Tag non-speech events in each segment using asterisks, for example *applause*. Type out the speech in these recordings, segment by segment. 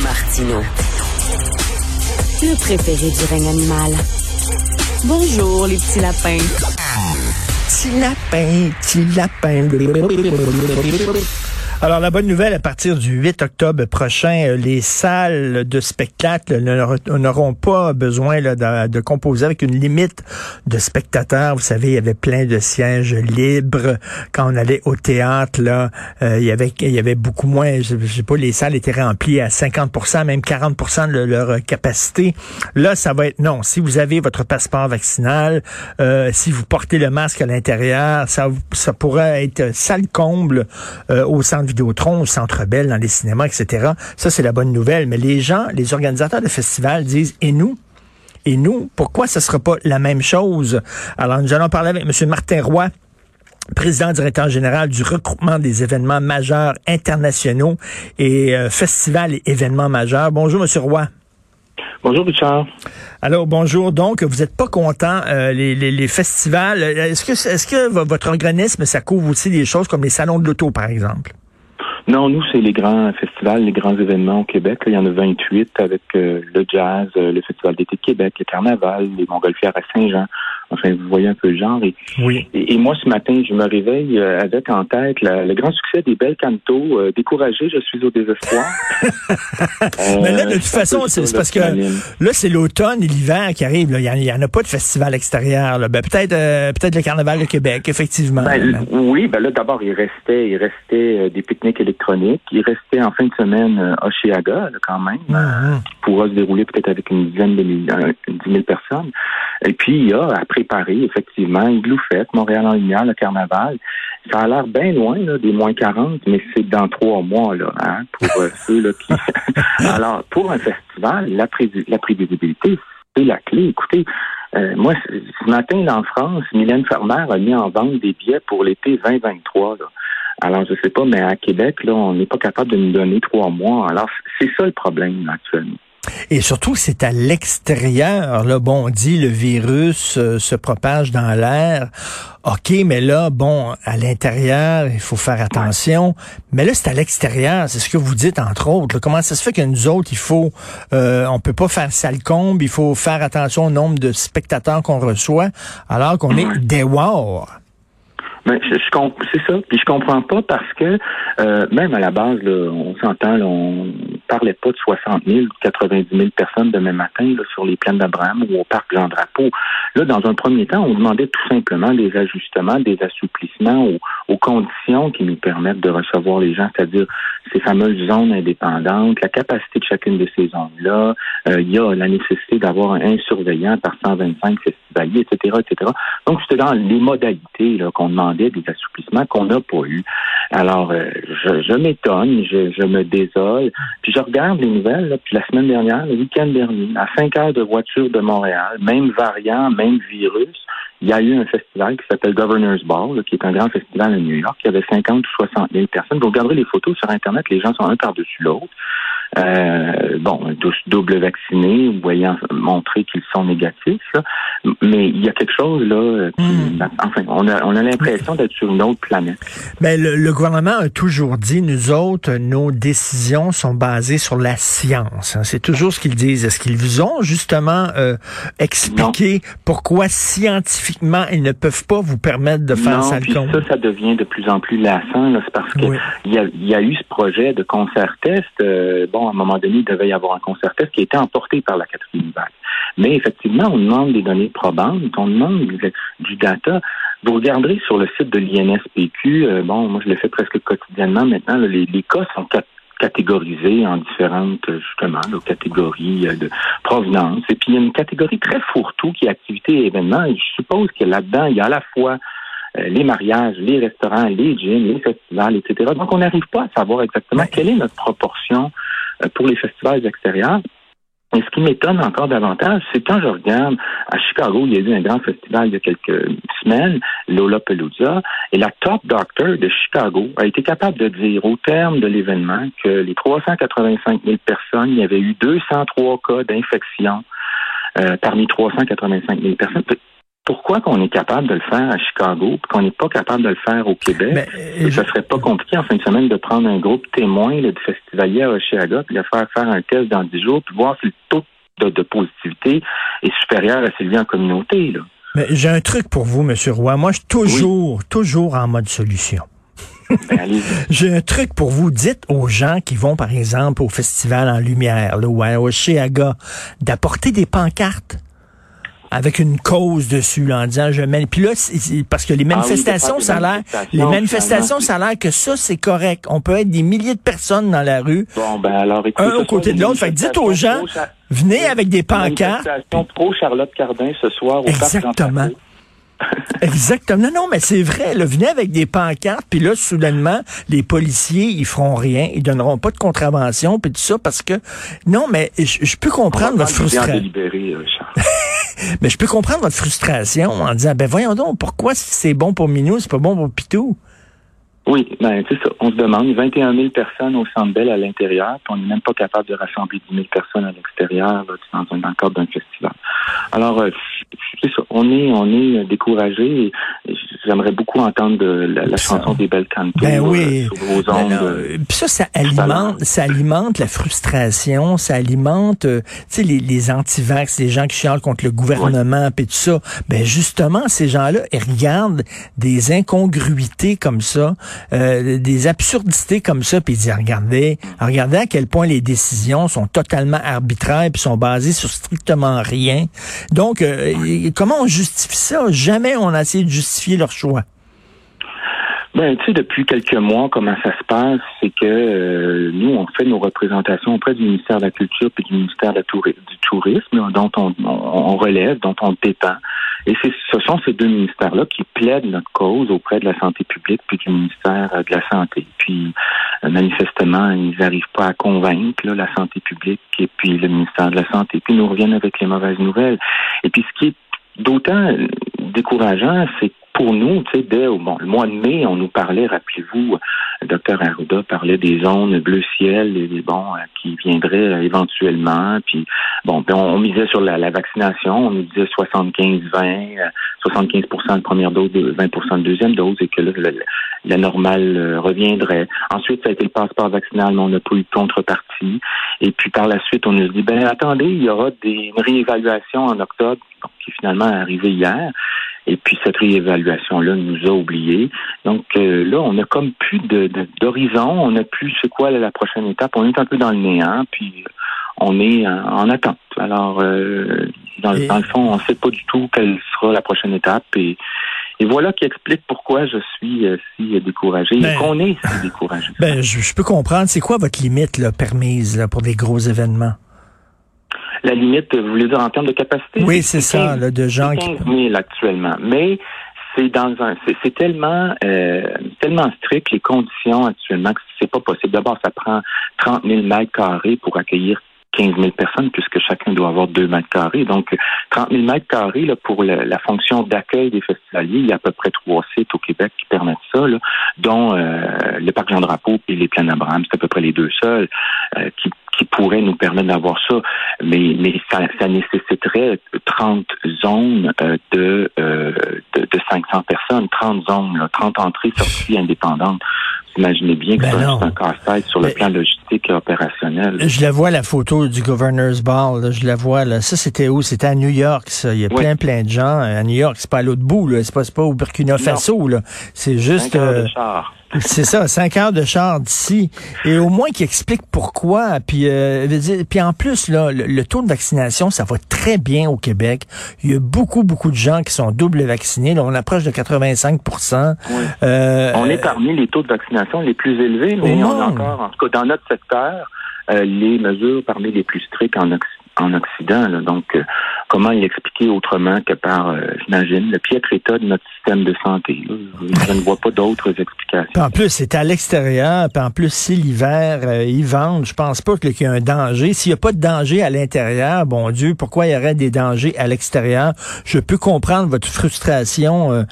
Martino. Le préféré du règne animal. Bonjour, les petits lapins. Petit lapin, petit lapin. Alors, la bonne nouvelle, à partir du 8 octobre prochain, euh, les salles de spectacle n'auront pas besoin de, composer avec une limite de spectateurs. Vous savez, il y avait plein de sièges libres. Quand on allait au théâtre, là, euh, il, y avait, beaucoup moins, je, sais pas, les salles étaient remplies à 50% même 40% de leur capacité. Là, ça va être non. Si vous avez votre passeport vaccinal, euh, si vous portez le masque à l'intérieur, ça, ça pourrait être salle comble au centre Vidéotron, au Centre Bell, dans les cinémas, etc. Ça, c'est la bonne nouvelle. Mais les gens, les organisateurs de festivals disent, et nous? Et nous, pourquoi ce ne sera pas la même chose? Alors, nous allons parler avec M. Martin Roy, président directeur général du regroupement des événements majeurs internationaux et euh, festivals et événements majeurs. Bonjour, M. Roy. Bonjour Richard. Alors bonjour. Donc vous n'êtes pas content euh, les, les, les, festivals. Est-ce que est-ce que votre organisme ça couvre aussi des choses comme les salons de l'auto par exemple? Non, nous, c'est les grands festivals, les grands événements au Québec. il y en a 28 avec euh, le jazz, euh, le Festival d'été Québec, le carnaval, les montgolfières à Saint-Jean. Enfin, vous voyez un peu le genre. Et, oui. et, moi, ce matin, je me réveille euh, avec en tête le grand succès des belles cantos. découragé, je suis au désespoir. *laughs* Mais là, de toute façon, c'est parce que là, c'est l'automne et l'hiver qui arrivent. Il n'y en, a pas de festival extérieur. Ben, peut-être peut-être le carnaval de Québec, effectivement. Ben, oui, ben là, d'abord, il restait, il restait des pique-niques électronique. Il restait en fin de semaine à euh, Oshiaga, quand même, qui pourra se dérouler peut-être avec une dizaine de mille, euh, dix mille personnes. Et puis, il y a préparer, effectivement, Igloufette, Montréal en lumière, le carnaval. Ça a l'air bien loin des moins 40, mais c'est dans trois mois, là, hein, pour euh, *laughs* ceux là, qui... *laughs* Alors, pour un festival, la, la prévisibilité, c'est la clé. Écoutez, moi, ce matin, en France, Mylène Fermer a mis en vente des billets pour l'été 2023. Là. Alors, je sais pas, mais à Québec, là, on n'est pas capable de nous donner trois mois. Alors, c'est ça le problème actuellement. Et surtout, c'est à l'extérieur. Là, bon, on dit le virus euh, se propage dans l'air. OK, mais là, bon, à l'intérieur, il faut faire attention. Mais là, c'est à l'extérieur. C'est ce que vous dites, entre autres. Comment ça se fait que nous autres, il faut, euh, on peut pas faire sale combe, il faut faire attention au nombre de spectateurs qu'on reçoit, alors qu'on est dehors. Mais je, c'est ça. Puis je comprends pas parce que euh, même à la base, là, on s'entend, on parlait pas de 60 000, 90 000 personnes demain matin là, sur les plaines d'Abraham ou au parc Jean Drapeau. Là, dans un premier temps, on demandait tout simplement des ajustements, des assouplissements aux, aux conditions qui nous permettent de recevoir les gens, c'est-à-dire ces fameuses zones indépendantes, la capacité de chacune de ces zones-là. Euh, il y a la nécessité d'avoir un surveillant par 125 festivaliers, etc., etc. Donc, c'était dans les modalités qu'on demandait des assouplissements qu'on n'a pas eu. Alors, euh, je, m'étonne, je, me désole. Puis je regarde les nouvelles, puis la semaine dernière, le week-end dernier, à 5 heures de voiture de Montréal, même variant, même virus, il y a eu un festival qui s'appelle Governor's Ball, qui est un grand festival à New York, qui avait 50 ou 60 000 personnes. Vous regarderez les photos sur Internet, les gens sont un par-dessus l'autre. Euh, bon, tous double vaccinés, voyant montrer qu'ils sont négatifs. Mais il y a quelque chose là. Hmm. Enfin, on a, on a l'impression d'être sur une autre planète. Mais ben, le, gouvernement a toujours dit, nous autres, nos décisions sont basées sur la science. Hein. C'est toujours ce qu'ils disent. Est-ce qu'ils vous ont justement euh, expliqué pourquoi scientifiquement ils ne peuvent pas vous permettre de faire ça ça, ça devient de plus en plus lassant. C'est parce qu'il y, a, y a eu ce projet de concert test. Euh, bon, à un moment donné, il devait y avoir un concert test qui a été emporté par la quatrième vague. Mais effectivement, on demande des données probantes, on demande du, data. Vous regarderez sur le site de l'INSPQ, euh, bon, moi je le fais presque quotidiennement maintenant, les, cas sont catégorisés en différentes, justement, catégories euh, de provenance. Et puis, il y a une catégorie très fourre-tout qui est activité et événements. Et je suppose que là-dedans, il y a à la fois euh, les mariages, les restaurants, les gyms, les festivals, etc. Donc, on n'arrive pas à savoir exactement quelle est notre proportion euh, pour les festivals extérieurs. Et ce qui m'étonne encore davantage, c'est quand je regarde à Chicago, il y a eu un grand festival il y a quelques semaines, Lollapalooza, et la top doctor de Chicago a été capable de dire au terme de l'événement que les 385 000 personnes, il y avait eu 203 cas d'infection euh, parmi 385 000 personnes. Pourquoi qu'on est capable de le faire à Chicago, puis qu'on n'est pas capable de le faire au Québec? Mais, euh, ça serait pas compliqué en fin de semaine de prendre un groupe témoin là, de festivalier à Chicago, puis de faire faire un test dans 10 jours, puis voir si le taux de, positivité est supérieur à celui en communauté. Là. Mais j'ai un truc pour vous, M. Roy. Moi, je suis toujours, toujours en mode solution. Ben, *laughs* j'ai un truc pour vous. Dites aux gens qui vont, par exemple, au festival en lumière, là, ou à Oshéaga, d'apporter des pancartes avec une cause dessus, là, en disant je mène. Puis là, parce que les ah manifestations, ça a l'air, les manifestations, ça a l'air que ça c'est correct. On peut être des milliers de personnes dans la rue, bon, ben alors, un au côté de l'autre. Fait dites aux gens, venez avec des pancartes. pro Charlotte Cardin ce soir au Exactement. *laughs* Exactement. Non, mais c'est vrai. Là, venez avec des pancartes, puis là, soudainement, les policiers, ils feront rien, ils donneront pas de contravention, puis tout ça, parce que... Non, mais je, peux comprendre votre frustration. *laughs* Mais je peux comprendre votre frustration en disant, ben voyons donc, pourquoi c'est bon pour Minou, c'est pas bon pour Pitou? Oui, ben c'est ça. On se demande 21 000 personnes au Centre Bell à l'intérieur, puis on n'est même pas capable de rassembler 10 000 personnes à l'extérieur dans, dans le cadre d'un festival. Alors, euh, c'est ça. On est, on est découragé. J'aimerais beaucoup entendre la, chanson des belles cantos ben oui. Euh, sur ben euh, Puis ça, ça alimente, ça alimente la frustration, ça alimente, tu sais, les, les anti-vax, les gens qui chialent contre le gouvernement, puis tout ça. Ben justement, ces gens-là, ils regardent des incongruités comme ça, des absurdités comme ça, puis ils disent, regardez, regardez à quel point les décisions sont totalement arbitraires, puis sont basées sur strictement rien. Donc, euh, comment on justifie ça? Jamais on a essayé de justifier leur choix. Ben, tu sais, depuis quelques mois, comment ça se passe, c'est que euh, nous, on fait nos représentations auprès du ministère de la Culture et du ministère du Tourisme, dont on, relève, dont on dépend. Et ce sont ces deux ministères-là qui plaident notre cause auprès de la santé publique puis du ministère de la Santé. Puis, euh, manifestement, ils n'arrivent pas à convaincre la santé publique et puis le ministère de la Santé. Puis, ils nous reviennent avec les mauvaises nouvelles. Et puis, ce qui est d'autant décourageant, c'est pour nous, tu sais, dès bon, le mois de mai, on nous parlait, rappelez-vous, le docteur Arruda parlait des zones bleu ciel, bon, euh, qui viendraient euh, éventuellement. Puis bon, ben, on, misait sur la, vaccination, on nous disait 75-20, 75% de première dose, 20% de deuxième dose, et que là, la, normale euh, reviendrait. Ensuite, ça a été le passeport vaccinal, mais on n'a pas eu de contrepartie. Et puis par la suite, on nous dit, ben attendez, il y aura des, une réévaluation en octobre, qui finalement est arrivée hier. Et puis cette réévaluation-là nous a oubliés. Donc euh, là, on n'a comme plus d'horizon, on n'a plus c'est quoi la prochaine étape. On est un peu dans le néant, puis on est en, attente. Alors, euh, dans, le fond, on ne sait pas du tout quelle sera la prochaine étape. Et, voilà qui explique pourquoi je suis euh, si découragé et ben, qu'on est si découragé. Ben, je, peux comprendre. C'est quoi votre limite là, permise là, pour des gros événements? La limite, vous voulez dire en termes de capacité? Oui, c'est ça, là, de gens 15 000 actuellement. Mais c'est dans un, c'est tellement, euh, tellement strict les conditions actuellement que c'est pas possible. D'abord, ça prend 30 000 mètres carrés pour accueillir 15 000 personnes puisque chacun doit avoir 2 mètres carrés. Donc, 30 000 mètres carrés là, pour la fonction d'accueil des festivaliers. Il y a à peu près trois sites au Québec qui permettent ça, là, dont euh, le Parc Jean-Drapeau et les Plaines Abraham. C'est à peu près les deux seuls euh, qui qui pourrait nous permettre d'avoir ça, mais, mais ça, ça nécessiterait 30 zones euh, de, euh, de, de 500 personnes, 30 zones, 30 entrées, sorties indépendantes. Vous imaginez bien que ben c'est un, casse-tête sur le plan logistique et opérationnel. Je la vois, la photo du Governor's Ball, là, je la vois. Là. Ça, c'était où? C'était à New York, ça. Il y a plein, plein de gens. À New York, c'est pas à l'autre bout, là. C'est pas, pas au Burkina Faso, là. C'est juste... Euh, c'est ça, cinq heures de char d'ici. Et au moins qui explique pourquoi. Puis, euh, puis en plus, là, le, taux de vaccination, ça va très bien au Québec. Il y a beaucoup, beaucoup de gens qui sont double vaccinés. Là, on approche de 85% euh, On est parmi les taux de vaccination les plus élevés, mais on a encore, en tout cas dans notre secteur, euh, les mesures parmi les plus strictes en Occident en Occident. Donc, euh, comment y expliquer autrement que par, euh, j'imagine, le piètre état de notre système de santé. Je ne vois pas d'autres explications. en plus, c'est à l'extérieur. Puis en plus, si l'hiver, euh, ils vendent, je pense pas qu'il y ait un danger. S'il n'y a pas de danger à l'intérieur, bon Dieu, pourquoi il y aurait des dangers à l'extérieur? Je peux comprendre votre frustration.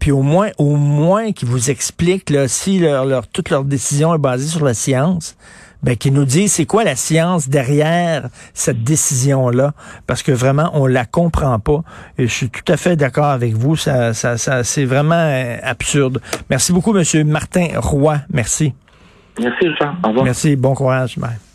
puis au moins, au moins qu'ils vous expliquent là, si leur, leur, toute leur décision est basée sur la science ben, qui nous disent c'est quoi la science derrière cette décision-là, parce que vraiment, on la comprend pas. Et je suis tout à fait d'accord avec vous. Ça, ça, ça c'est vraiment euh, absurde. Merci beaucoup, Monsieur Martin Roy. Merci. Merci, Jean. Au revoir. Merci. Bon courage. Bye.